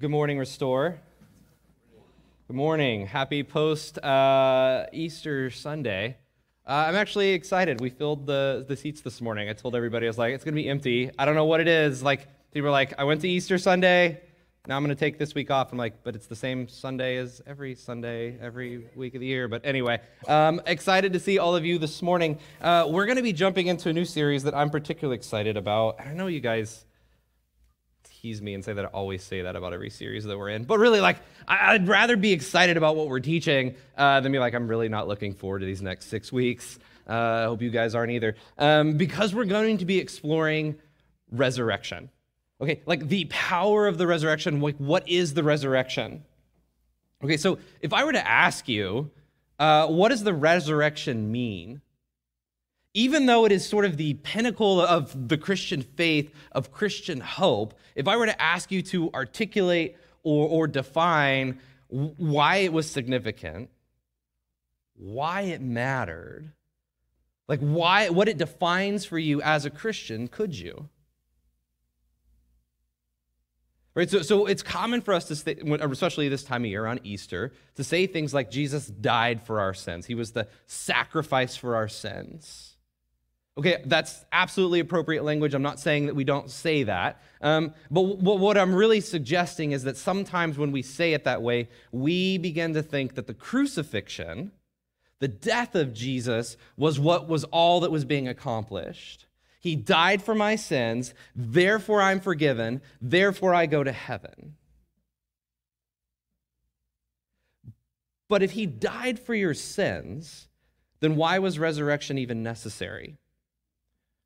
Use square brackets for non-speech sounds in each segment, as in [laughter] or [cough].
Good morning, Restore. Good morning. Happy post uh, Easter Sunday. Uh, I'm actually excited. We filled the, the seats this morning. I told everybody, I was like, it's going to be empty. I don't know what it is. Like, people were like, I went to Easter Sunday. Now I'm going to take this week off. I'm like, but it's the same Sunday as every Sunday, every week of the year. But anyway, um, excited to see all of you this morning. Uh, we're going to be jumping into a new series that I'm particularly excited about. I know you guys tease me and say that I always say that about every series that we're in. But really, like, I'd rather be excited about what we're teaching uh, than be like, I'm really not looking forward to these next six weeks. Uh, I hope you guys aren't either. Um, because we're going to be exploring resurrection. Okay, like the power of the resurrection. Like, what is the resurrection? Okay, so if I were to ask you, uh, what does the resurrection mean? Even though it is sort of the pinnacle of the Christian faith, of Christian hope, if I were to ask you to articulate or, or define why it was significant, why it mattered, like why what it defines for you as a Christian, could you? Right, so, so it's common for us to say, especially this time of year on Easter, to say things like Jesus died for our sins. He was the sacrifice for our sins. Okay, that's absolutely appropriate language. I'm not saying that we don't say that. Um, but w- what I'm really suggesting is that sometimes when we say it that way, we begin to think that the crucifixion, the death of Jesus, was what was all that was being accomplished. He died for my sins, therefore I'm forgiven, therefore I go to heaven. But if he died for your sins, then why was resurrection even necessary?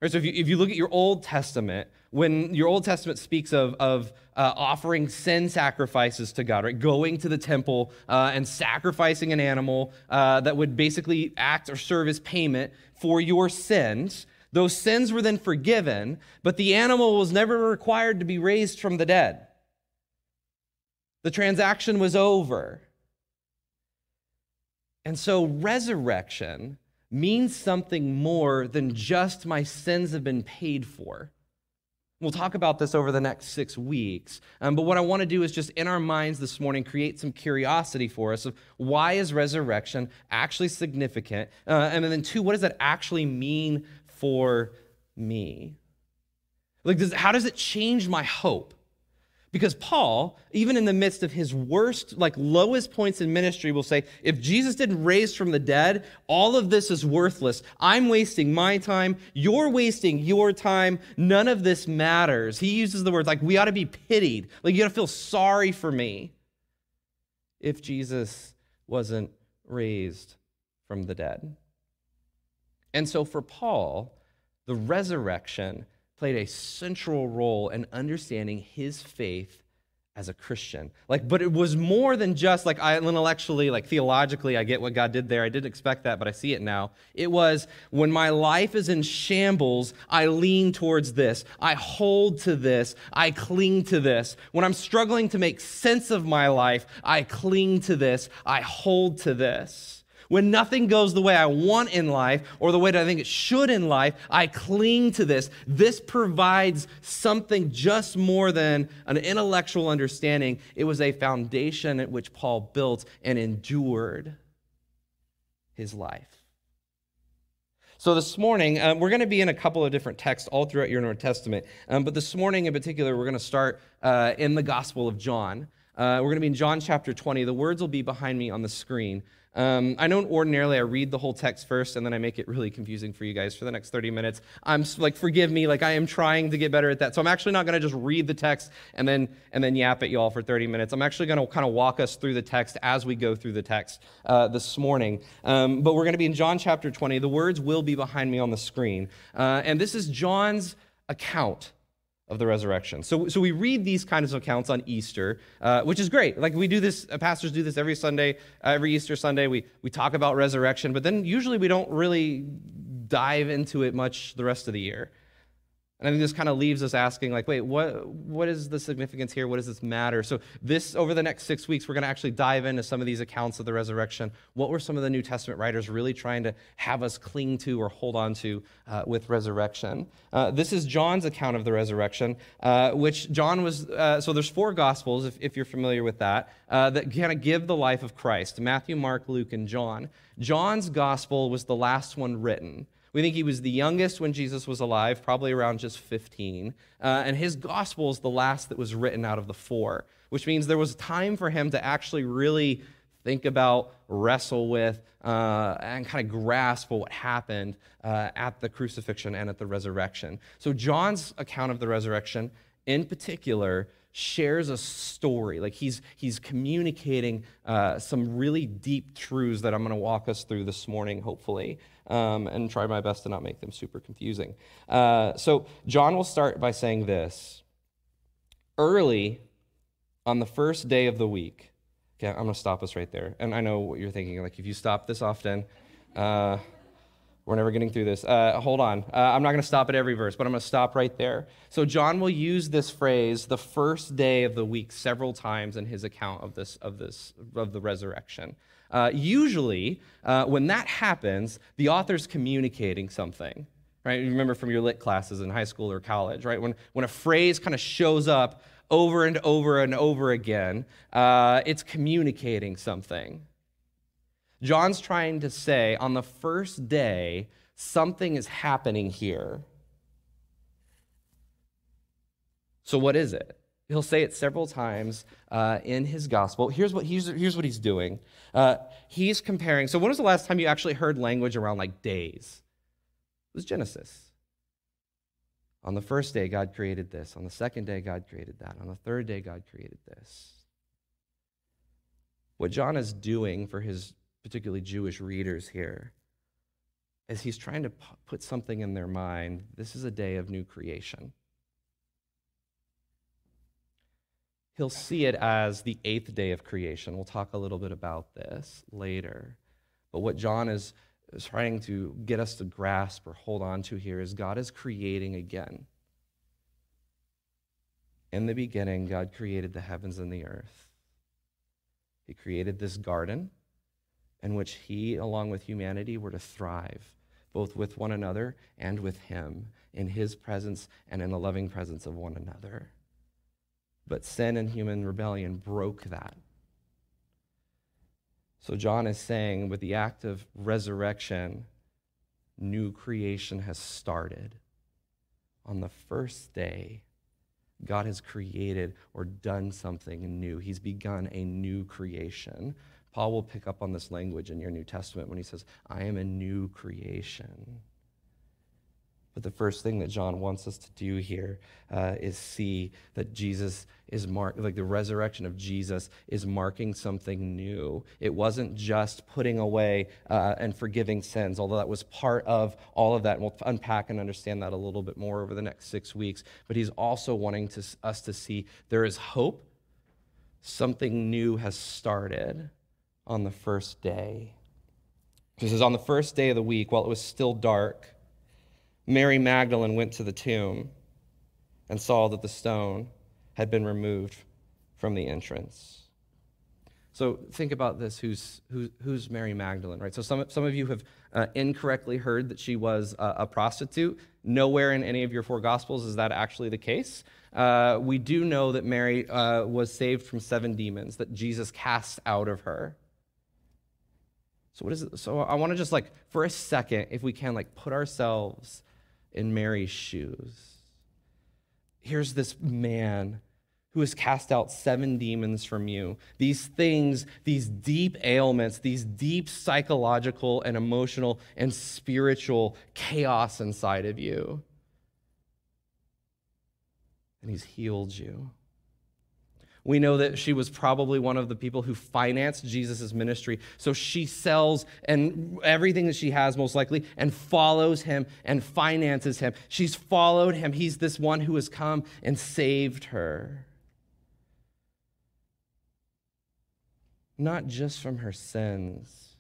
Right, so if you, if you look at your Old Testament, when your Old Testament speaks of, of uh, offering sin sacrifices to God, right, going to the temple uh, and sacrificing an animal uh, that would basically act or serve as payment for your sins, those sins were then forgiven, but the animal was never required to be raised from the dead. The transaction was over. And so resurrection means something more than just my sins have been paid for. We'll talk about this over the next six weeks. Um, but what I want to do is just in our minds this morning create some curiosity for us of why is resurrection actually significant? Uh, and then, two, what does that actually mean for me? Like, does, how does it change my hope? Because Paul, even in the midst of his worst, like lowest points in ministry, will say, if Jesus didn't raise from the dead, all of this is worthless. I'm wasting my time. You're wasting your time. None of this matters. He uses the words like, we ought to be pitied. Like, you ought to feel sorry for me if Jesus wasn't raised from the dead. And so for Paul, the resurrection played a central role in understanding his faith as a Christian. Like, but it was more than just like I intellectually, like theologically, I get what God did there. I didn't expect that, but I see it now. It was when my life is in shambles, I lean towards this. I hold to this. I cling to this. When I'm struggling to make sense of my life, I cling to this. I hold to this. When nothing goes the way I want in life or the way that I think it should in life, I cling to this. This provides something just more than an intellectual understanding. It was a foundation at which Paul built and endured his life. So, this morning, um, we're going to be in a couple of different texts all throughout your New Testament. Um, but this morning in particular, we're going to start uh, in the Gospel of John. Uh, we're going to be in John chapter 20. The words will be behind me on the screen. Um, I know ordinarily I read the whole text first and then I make it really confusing for you guys for the next 30 minutes. I'm like, forgive me, like I am trying to get better at that. So I'm actually not going to just read the text and then and then yap at you all for 30 minutes. I'm actually going to kind of walk us through the text as we go through the text uh, this morning. Um, but we're going to be in John chapter 20. The words will be behind me on the screen, uh, and this is John's account of the resurrection. So, so we read these kinds of accounts on Easter, uh, which is great. Like we do this, uh, pastors do this every Sunday, uh, every Easter Sunday. We, we talk about resurrection, but then usually we don't really dive into it much the rest of the year. And I think this kind of leaves us asking, like, wait, what, what is the significance here? What does this matter? So, this, over the next six weeks, we're going to actually dive into some of these accounts of the resurrection. What were some of the New Testament writers really trying to have us cling to or hold on to uh, with resurrection? Uh, this is John's account of the resurrection, uh, which John was, uh, so there's four gospels, if, if you're familiar with that, uh, that kind of give the life of Christ Matthew, Mark, Luke, and John. John's gospel was the last one written. We think he was the youngest when Jesus was alive, probably around just 15. Uh, and his gospel is the last that was written out of the four, which means there was time for him to actually really think about, wrestle with, uh, and kind of grasp what happened uh, at the crucifixion and at the resurrection. So, John's account of the resurrection, in particular, shares a story. Like he's, he's communicating uh, some really deep truths that I'm going to walk us through this morning, hopefully um, and try my best to not make them super confusing. Uh, so, John will start by saying this early on the first day of the week. Okay, I'm going to stop us right there. And I know what you're thinking. Like, if you stop this often, uh, we're never getting through this. Uh, hold on. Uh, I'm not going to stop at every verse, but I'm going to stop right there. So John will use this phrase, the first day of the week, several times in his account of this of this of the resurrection. Uh, usually, uh, when that happens, the author's communicating something, right? You remember from your lit classes in high school or college, right? When, when a phrase kind of shows up over and over and over again, uh, it's communicating something. John's trying to say on the first day, something is happening here. So, what is it? He'll say it several times uh, in his gospel. Here's what, here's, here's what he's doing. Uh, he's comparing. So, when was the last time you actually heard language around like days? It was Genesis. On the first day, God created this. On the second day, God created that. On the third day, God created this. What John is doing for his particularly Jewish readers here, as he's trying to put something in their mind. This is a day of new creation. he'll see it as the eighth day of creation. We'll talk a little bit about this later. But what John is, trying to get us to grasp or hold on to here is God is creating again. In the beginning, God created the heavens and the earth. He created this garden in which He, along with humanity, were to thrive, both with one another and with Him, in His presence and in the loving presence of one another. But sin and human rebellion broke that. So John is saying with the act of resurrection, new creation has started. On the first day, God has created or done something new. He's begun a new creation. Paul will pick up on this language in your New Testament when he says, I am a new creation. But the first thing that John wants us to do here uh, is see that Jesus is mark like the resurrection of Jesus is marking something new. It wasn't just putting away uh, and forgiving sins, although that was part of all of that. And we'll unpack and understand that a little bit more over the next six weeks. But he's also wanting to, us to see there is hope. Something new has started on the first day. He says, on the first day of the week, while it was still dark, Mary Magdalene went to the tomb and saw that the stone had been removed from the entrance. So think about this who's, who, who's Mary Magdalene, right? So some, some of you have uh, incorrectly heard that she was a, a, prostitute. Nowhere in any of your four gospels is that actually the case. Uh, we do know that Mary uh, was saved from seven demons that Jesus cast out of her. So what is it? So I want to just like for a second, if we can, like put ourselves in Mary's shoes. Here's this man who has cast out seven demons from you. These things, these deep ailments, these deep psychological and emotional and spiritual chaos inside of you. And he's healed you. We know that she was probably one of the people who financed Jesus' ministry. So she sells and everything that she has, most likely, and follows him and finances him. She's followed him. He's this one who has come and saved her. Not just from her sins,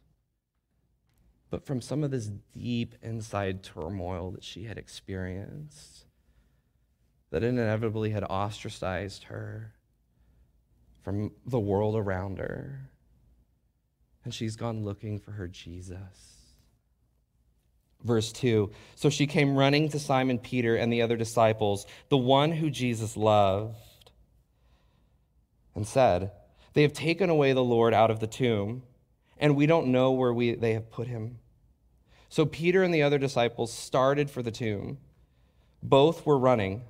but from some of this deep inside turmoil that she had experienced. that inevitably had ostracized her from the world around her. And she's gone looking for her Jesus. Verse 2 So she came running to Simon Peter and the other disciples, the one who Jesus loved, and said, They have taken away the Lord out of the tomb, and we don't know where we, they have put him. So Peter and the other disciples started for the tomb. Both were running,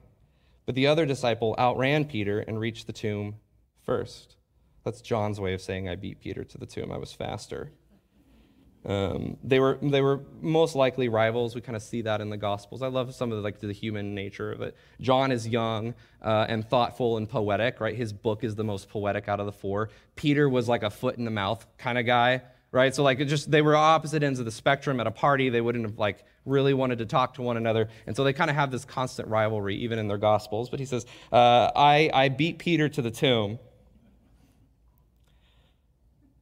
but the other disciple outran Peter and reached the tomb first. That's John's way of saying I beat Peter to the tomb. I was faster. Um, they were they were most likely rivals. We kind of see that in the Gospels. I love some of the, like the human nature of it. John is young uh, and thoughtful and poetic. Right, his book is the most poetic out of the four. Peter was like a foot in the mouth kind of guy. Right, so like it just they were opposite ends of the spectrum at a party. They wouldn't have like really wanted to talk to one another, and so they kind of have this constant rivalry even in their Gospels. But he says, uh, "I I beat Peter to the tomb."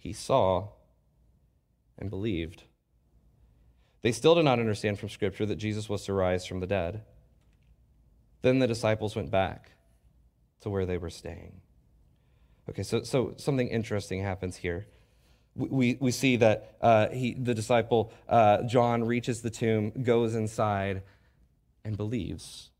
He saw and believed. They still did not understand from Scripture that Jesus was to rise from the dead. Then the disciples went back to where they were staying. Okay, so, so something interesting happens here. We, we see that uh, he, the disciple uh, John reaches the tomb, goes inside, and believes.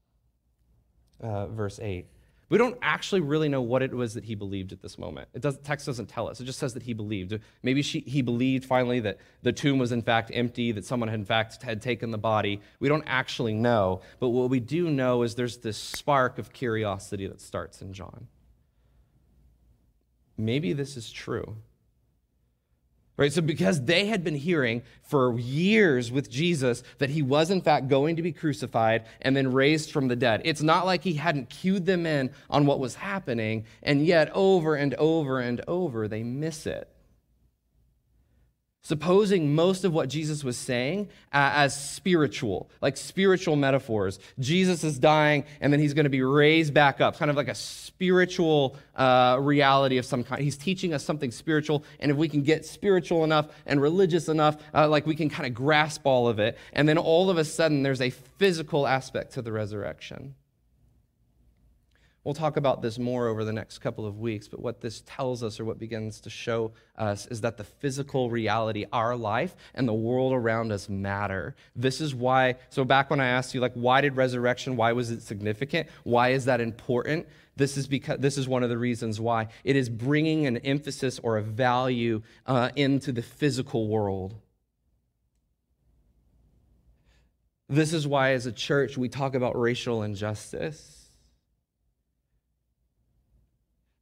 Uh, verse 8. We don't actually really know what it was that he believed at this moment. It does, text doesn't tell us. It just says that he believed. Maybe she, he believed finally that the tomb was in fact empty, that someone had in fact had taken the body. We don't actually know. But what we do know is there's this spark of curiosity that starts in John. Maybe this is true. Right? So, because they had been hearing for years with Jesus that he was, in fact, going to be crucified and then raised from the dead, it's not like he hadn't cued them in on what was happening, and yet over and over and over they miss it. Supposing most of what Jesus was saying as spiritual, like spiritual metaphors. Jesus is dying and then he's going to be raised back up, kind of like a spiritual uh, reality of some kind. He's teaching us something spiritual, and if we can get spiritual enough and religious enough, uh, like we can kind of grasp all of it, and then all of a sudden there's a physical aspect to the resurrection. We'll talk about this more over the next couple of weeks, but what this tells us or what begins to show us is that the physical reality, our life, and the world around us matter. This is why, so back when I asked you, like, why did resurrection, why was it significant? Why is that important? This is because this is one of the reasons why it is bringing an emphasis or a value uh, into the physical world. This is why, as a church, we talk about racial injustice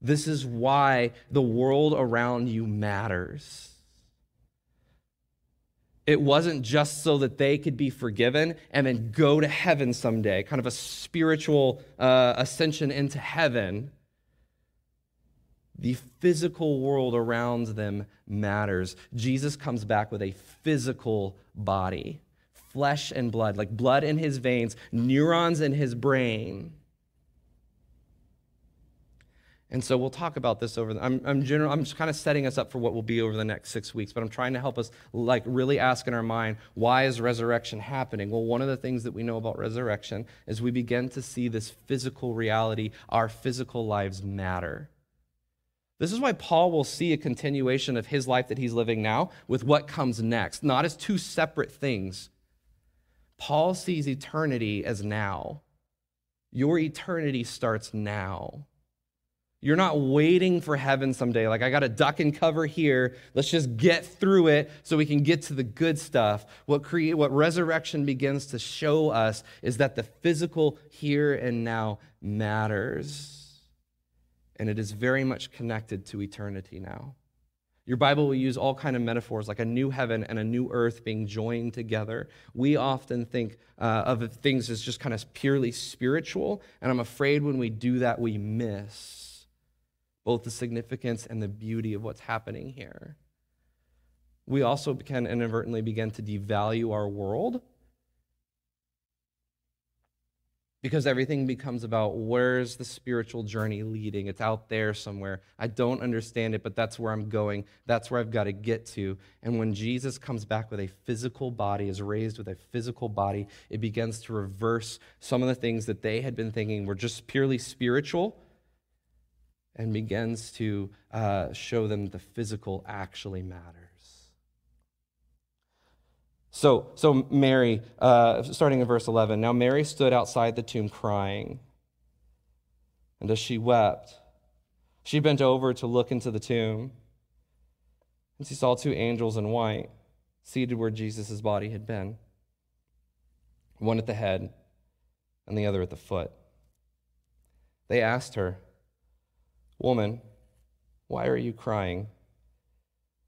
this is why the world around you matters. It wasn't just so that they could be forgiven and then go to heaven someday, kind of a spiritual uh, ascension into heaven. The physical world around them matters. Jesus comes back with a physical body, flesh and blood, like blood in his veins, neurons in his brain. And so we'll talk about this over. The, I'm, I'm general. I'm just kind of setting us up for what will be over the next six weeks. But I'm trying to help us, like, really ask in our mind, why is resurrection happening? Well, one of the things that we know about resurrection is we begin to see this physical reality. Our physical lives matter. This is why Paul will see a continuation of his life that he's living now with what comes next, not as two separate things. Paul sees eternity as now. Your eternity starts now. You're not waiting for heaven someday. Like, I got to duck and cover here. Let's just get through it so we can get to the good stuff. What, create, what resurrection begins to show us is that the physical here and now matters. And it is very much connected to eternity now. Your Bible will use all kind of metaphors like a new heaven and a new earth being joined together. We often think uh, of things as just kind of purely spiritual, and I'm afraid when we do that, we miss both the significance and the beauty of what's happening here. We also can inadvertently begin to devalue our world because everything becomes about where's the spiritual journey leading. It's out there somewhere. I don't understand it, but that's where I'm going. That's where I've got to get to. And when Jesus comes back with a physical body, is raised with a physical body, it begins to reverse some of the things that they had been thinking were just purely spiritual and begins to uh, show them the physical actually matters. So, so Mary, uh, starting in verse 11, now Mary stood outside the tomb crying. And as she wept, she bent over to look into the tomb. And she saw two angels in white seated where Jesus' body had been one at the head and the other at the foot. They asked her, Woman, why are you crying?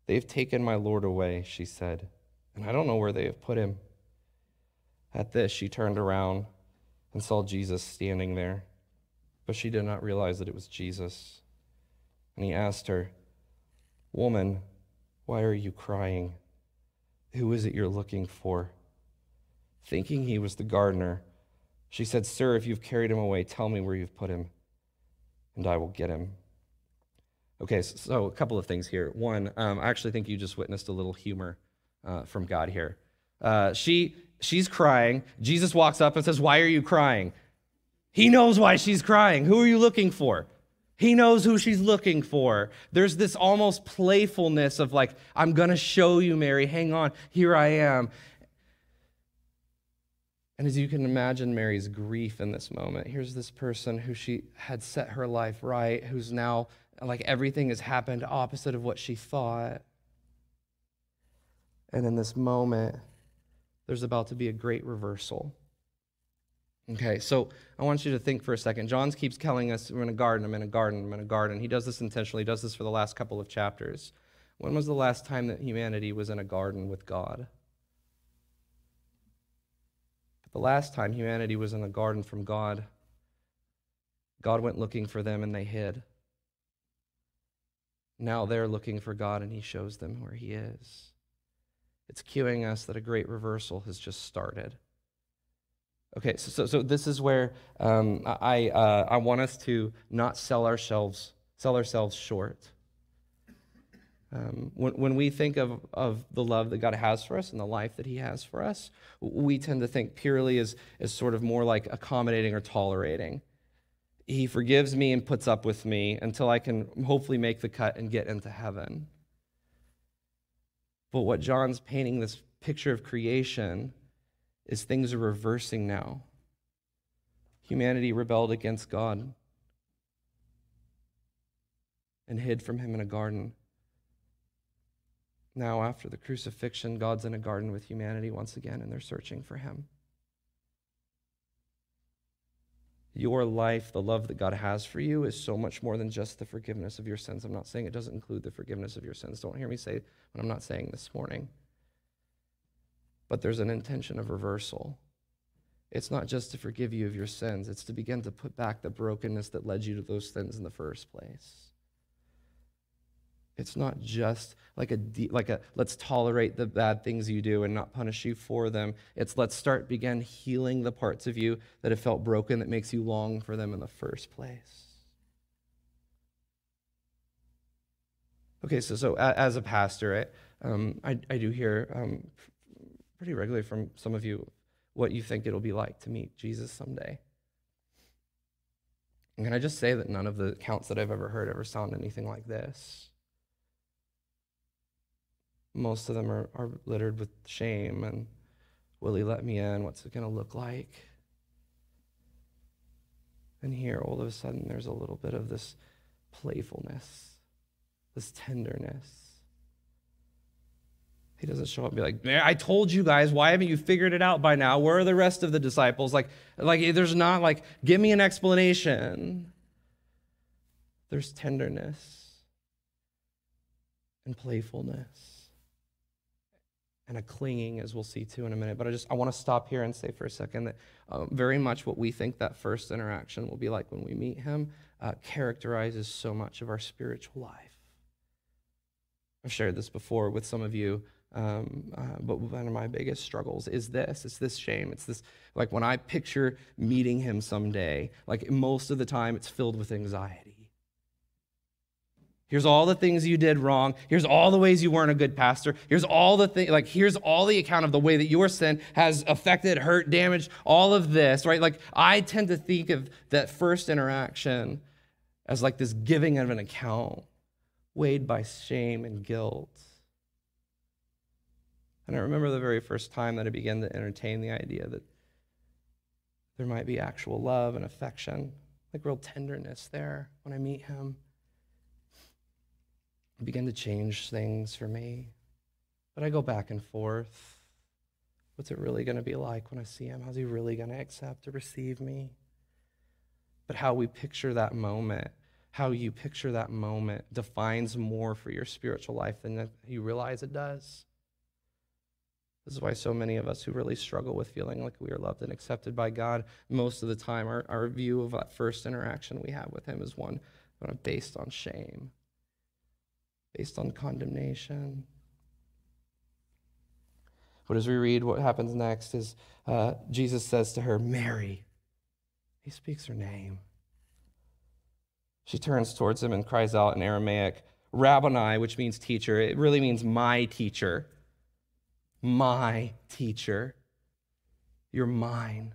They've taken my Lord away, she said and I don't know where they have put him. At this, she turned around and saw Jesus standing there, but she did not realize that it was Jesus. And he asked her, Woman, why are you crying? Who is it you're looking for? Thinking he was the gardener, she said, Sir, if you've carried him away, tell me where you've put him, and I will get him. Okay, so, a couple of things here. One, um, I actually think you just witnessed a little humor uh, from God here. Uh, she, she's crying. Jesus walks up and says, Why are you crying? He knows why she's crying. Who are you looking for? He knows who she's looking for. There's this almost playfulness of like, I'm to show you, Mary. Hang on. Here I am. And as you can imagine Mary's grief in this moment, here's this person who she had set her life right, who's now like everything has happened opposite of what she thought. And in this moment, there's about to be a great reversal. Okay, so I want you to think for a second. John keeps telling us we're in a garden, I'm in a garden, I'm in a garden. He does this intentionally, he does this for the last couple of chapters. When was the last time that humanity was in a garden with God? The last time humanity was in a garden from God, God went looking for them and they hid. Now they're looking for God and he shows them where he is. It's cueing us that a great reversal has just started. Okay, so, so, so this is where um, I, uh, I want us to not sell ourselves, sell ourselves short. Um, when, when we think of, of the love that God has for us and the life that He has for us, we tend to think purely as, as sort of more like accommodating or tolerating. He forgives me and puts up with me until I can hopefully make the cut and get into heaven. But what John's painting this picture of creation is things are reversing now. Humanity rebelled against God and hid from him in a garden. Now, after the crucifixion, God's in a garden with humanity once again, and they're searching for him. Your life, the love that God has for you, is so much more than just the forgiveness of your sins. I'm not saying it doesn't include the forgiveness of your sins. Don't hear me say what I'm not saying this morning. But there's an intention of reversal. It's not just to forgive you of your sins, it's to begin to put back the brokenness that led you to those sins in the first place. It's not just like a like a let's tolerate the bad things you do and not punish you for them. It's let's start begin healing the parts of you that have felt broken that makes you long for them in the first place. Okay, so so as a pastor, I um, I, I, do hear um, pretty regularly from some of you what you think it'll be like to meet Jesus someday. And can I just say that none of the accounts that I've ever heard ever sound anything like this? Most of them are, are littered with shame and will he let me in? What's it going to look like? And here, all of a sudden, there's a little bit of this playfulness, this tenderness. He doesn't show up and be like, Man, I told you guys, why haven't you figured it out by now? Where are the rest of the disciples? Like, like there's not like, give me an explanation. There's tenderness. and playfulness and a clinging, as we'll see too in a minute. But I just I want to stop here and say for a second that uh, very much what we think that first interaction will be like when we meet Him uh, characterizes so much of our spiritual life. I've shared this before with some of you. Um, uh, but one of my biggest struggles is this it's this shame it's this like when i picture meeting him someday like most of the time it's filled with anxiety Here's all the things you did wrong. Here's all the ways you weren't a good pastor. Here's all the thing like here's all the account of the way that your sin has affected, hurt, damaged, all of this, right? Like I tend to think of that first interaction as like this giving of an account weighed by shame and guilt. And I remember the very first time that I began to entertain the idea that there might be actual love and affection, like real tenderness there when I meet him began to change things for me. But I go back and forth. What's it really going to be like when I see him? How's he really going to accept or receive me? But how we picture that moment, how you picture that moment defines more for your spiritual life than you realize it does. This is why so many of us who really struggle with feeling like we are loved and accepted by God, most of the time, our, our view of that first interaction we have with Him is one based on shame based on condemnation. But as we read, what happens next is uh, Jesus says to her, Mary. He speaks her name. She turns towards him and cries out in Aramaic, Rabboni, which means teacher. It really means my teacher. My teacher. You're mine.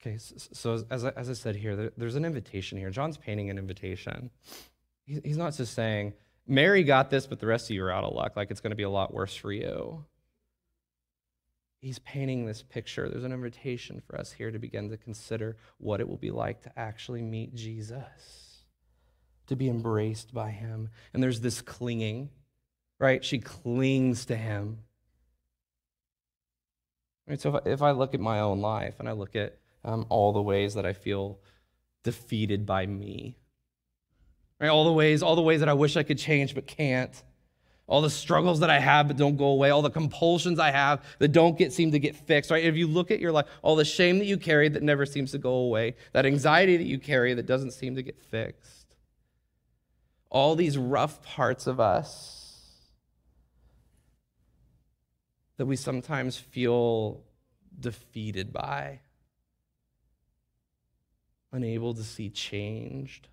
Okay, so, so as, I, as I said here, there, there's an invitation here. John's painting an invitation. He, he's not just saying, Mary got this, but the rest of you are out of luck. Like it's going to be a lot worse for you. He's painting this picture. There's an invitation for us here to begin to consider what it will be like to actually meet Jesus, to be embraced by him. And there's this clinging, right? She clings to him. Right, so if I, if I look at my own life and I look at um, all the ways that I feel defeated by me. Right? All the ways, all the ways that I wish I could change but can't. All the struggles that I have but don't go away, all the compulsions I have that don't get seem to get fixed, right? If you look at your life, all the shame that you carry that never seems to go away, that anxiety that you carry that doesn't seem to get fixed. All these rough parts of us that we sometimes feel defeated by unable to see changed.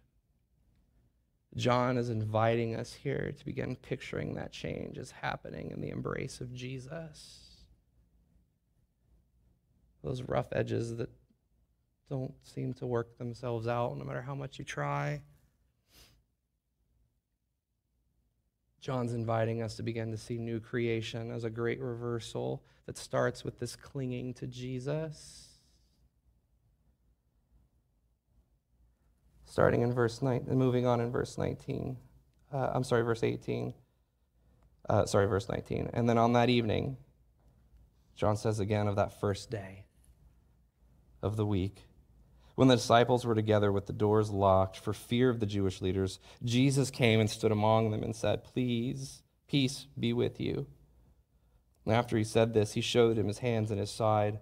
John is inviting us here to begin picturing that change as happening in the embrace of Jesus. Those rough edges that don't seem to work themselves out no matter how much you try. John's inviting us to begin to see new creation as a great reversal that starts with this clinging to Jesus. Starting in verse 9, and moving on in verse 19. Uh, I'm sorry, verse 18. Uh, sorry, verse 19. And then on that evening, John says again of that first day of the week, when the disciples were together with the doors locked for fear of the Jewish leaders, Jesus came and stood among them and said, Please, peace be with you. And after he said this, he showed him his hands and his side.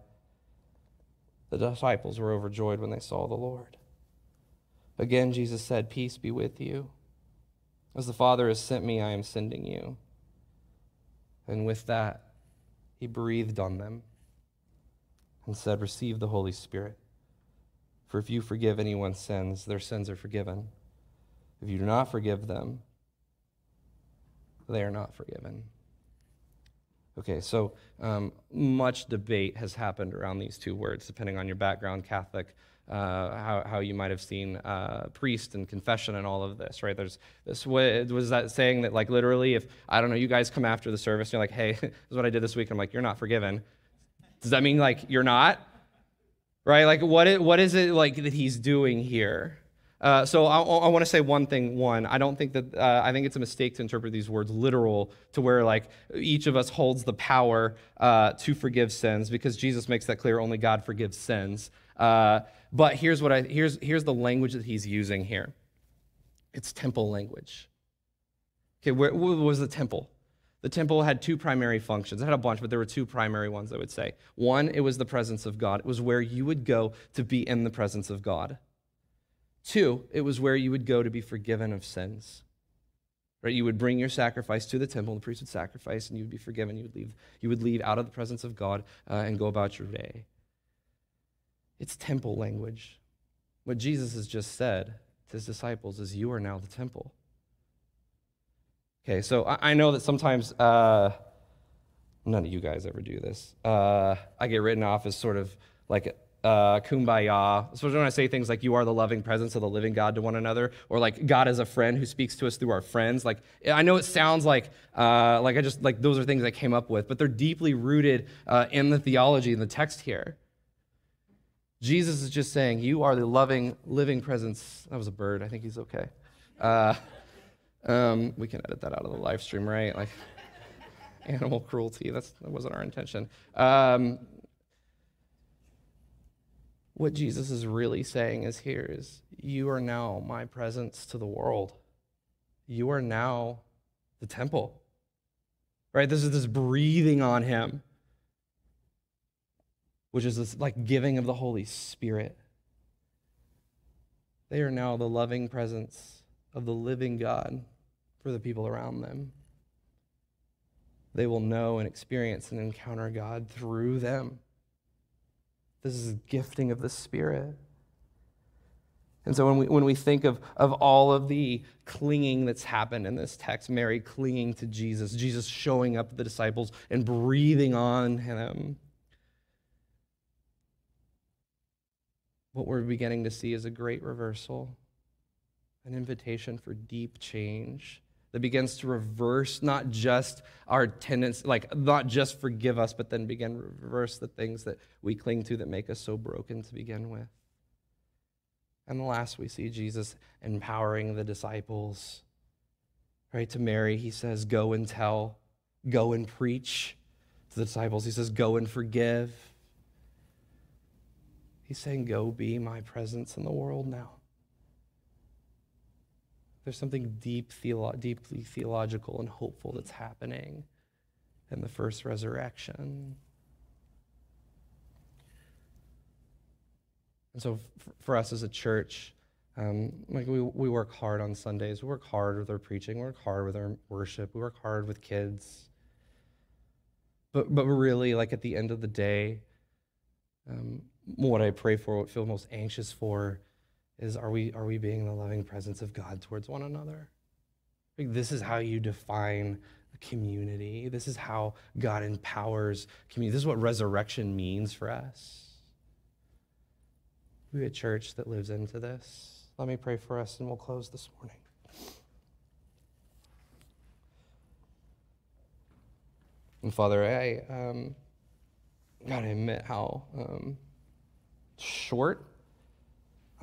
The disciples were overjoyed when they saw the Lord. Again, Jesus said, Peace be with you. As the Father has sent me, I am sending you. And with that, he breathed on them and said, Receive the Holy Spirit. For if you forgive anyone's sins, their sins are forgiven. If you do not forgive them, they are not forgiven. Okay, so um, much debate has happened around these two words, depending on your background Catholic, how, how you might have seen uh, priest and confession and all of this, right? There's this was that saying that like literally, if I don't know, you guys come after the service, and you're like, hey, [laughs] this is what I did this week. I'm like, you're not forgiven. Does that mean like you're not? Right? Like what is, what is it like that he's doing here? Uh, so I, I want to say one thing. One, I don't think that uh, I think it's a mistake to interpret these words literal to where like each of us holds the power uh, to forgive sins because Jesus makes that clear. Only God forgives sins. Uh, but here's what I here's here's the language that he's using here. It's temple language. Okay, where, where was the temple? The temple had two primary functions. It had a bunch, but there were two primary ones, I would say. One, it was the presence of God. It was where you would go to be in the presence of God. Two, it was where you would go to be forgiven of sins. Right? You would bring your sacrifice to the temple, the priest would sacrifice, and you would be forgiven. You would leave, you would leave out of the presence of God uh, and go about your day. It's temple language. What Jesus has just said to his disciples is, You are now the temple. Okay, so I, know that sometimes uh, none of you guys ever do this. Uh, I get written off as sort of like uh, kumbaya, especially when I say things like, you are the loving presence of the living God to one another, or like God is a friend who speaks to us through our friends. Like, I know it sounds like, uh, like I just, like those are things I came up with, but they're deeply rooted uh, in the theology in the text here. Jesus is just saying, You are the loving, living presence. That was a bird. I think he's okay. Uh, um, we can edit that out of the live stream, right? Like [laughs] animal cruelty. That's, that wasn't our intention. Um, what Jesus is really saying is here is, You are now my presence to the world. You are now the temple. Right? This is this breathing on him which is this like giving of the Holy Spirit. They are now the loving presence of the living God for the people around them. They will know and experience and encounter God through them. This is gifting of the Spirit. And so when we, when we think of, of all of the clinging that's happened in this text, Mary clinging to Jesus, Jesus showing up to the disciples and breathing on him, what we're beginning to see is a great reversal, an invitation for deep change that begins to reverse not just our tendency, like not just forgive us, but then begin reverse the things that we cling to that make us so broken to begin with. And the last, we see Jesus empowering the disciples. Right to Mary, he says, Go and tell, go and preach. To the disciples, he says, Go and forgive. He's saying, Go be my presence in the world now. There's something deep theolo- deeply theological and hopeful that's happening in the first resurrection. And so, f- for us as a church, um, like we, we work hard on Sundays. We work hard with our preaching. We work hard with our worship. We work hard with kids. But, but really, like at the end of the day, um, what I pray for, what I feel most anxious for, is are we, are we being the loving presence of God towards one another? Like this is how you define a community. This is how God empowers community. This is what resurrection means for us. We a church that lives into this. Let me pray for us and we'll close this morning. And Father, I um, gotta admit how um, short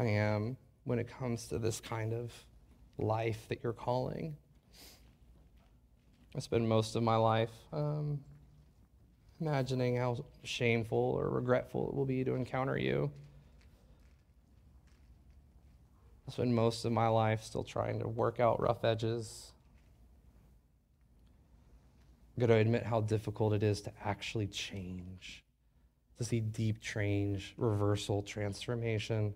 I am when it comes to this kind of life that you're calling. I spend most of my life um, imagining how shameful or regretful it will be to encounter you. I spend most of my life still trying to work out rough edges. I'm going to admit how difficult it is to actually change to see deep change, reversal, transformation.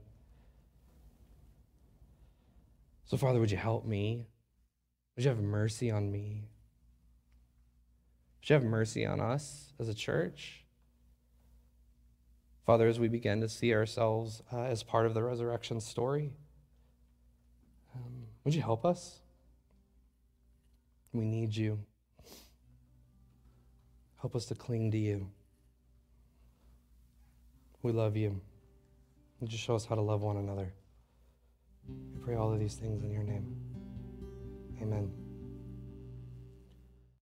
So, Father, would you help me? Would you have mercy on me? Would you have mercy on us as a church? Father, as we begin to see ourselves uh, as part of the resurrection story, um, would you help us? We need you. Help us to cling to you. We love you. And just show us how to love one another. We pray all of these things in your name. Amen.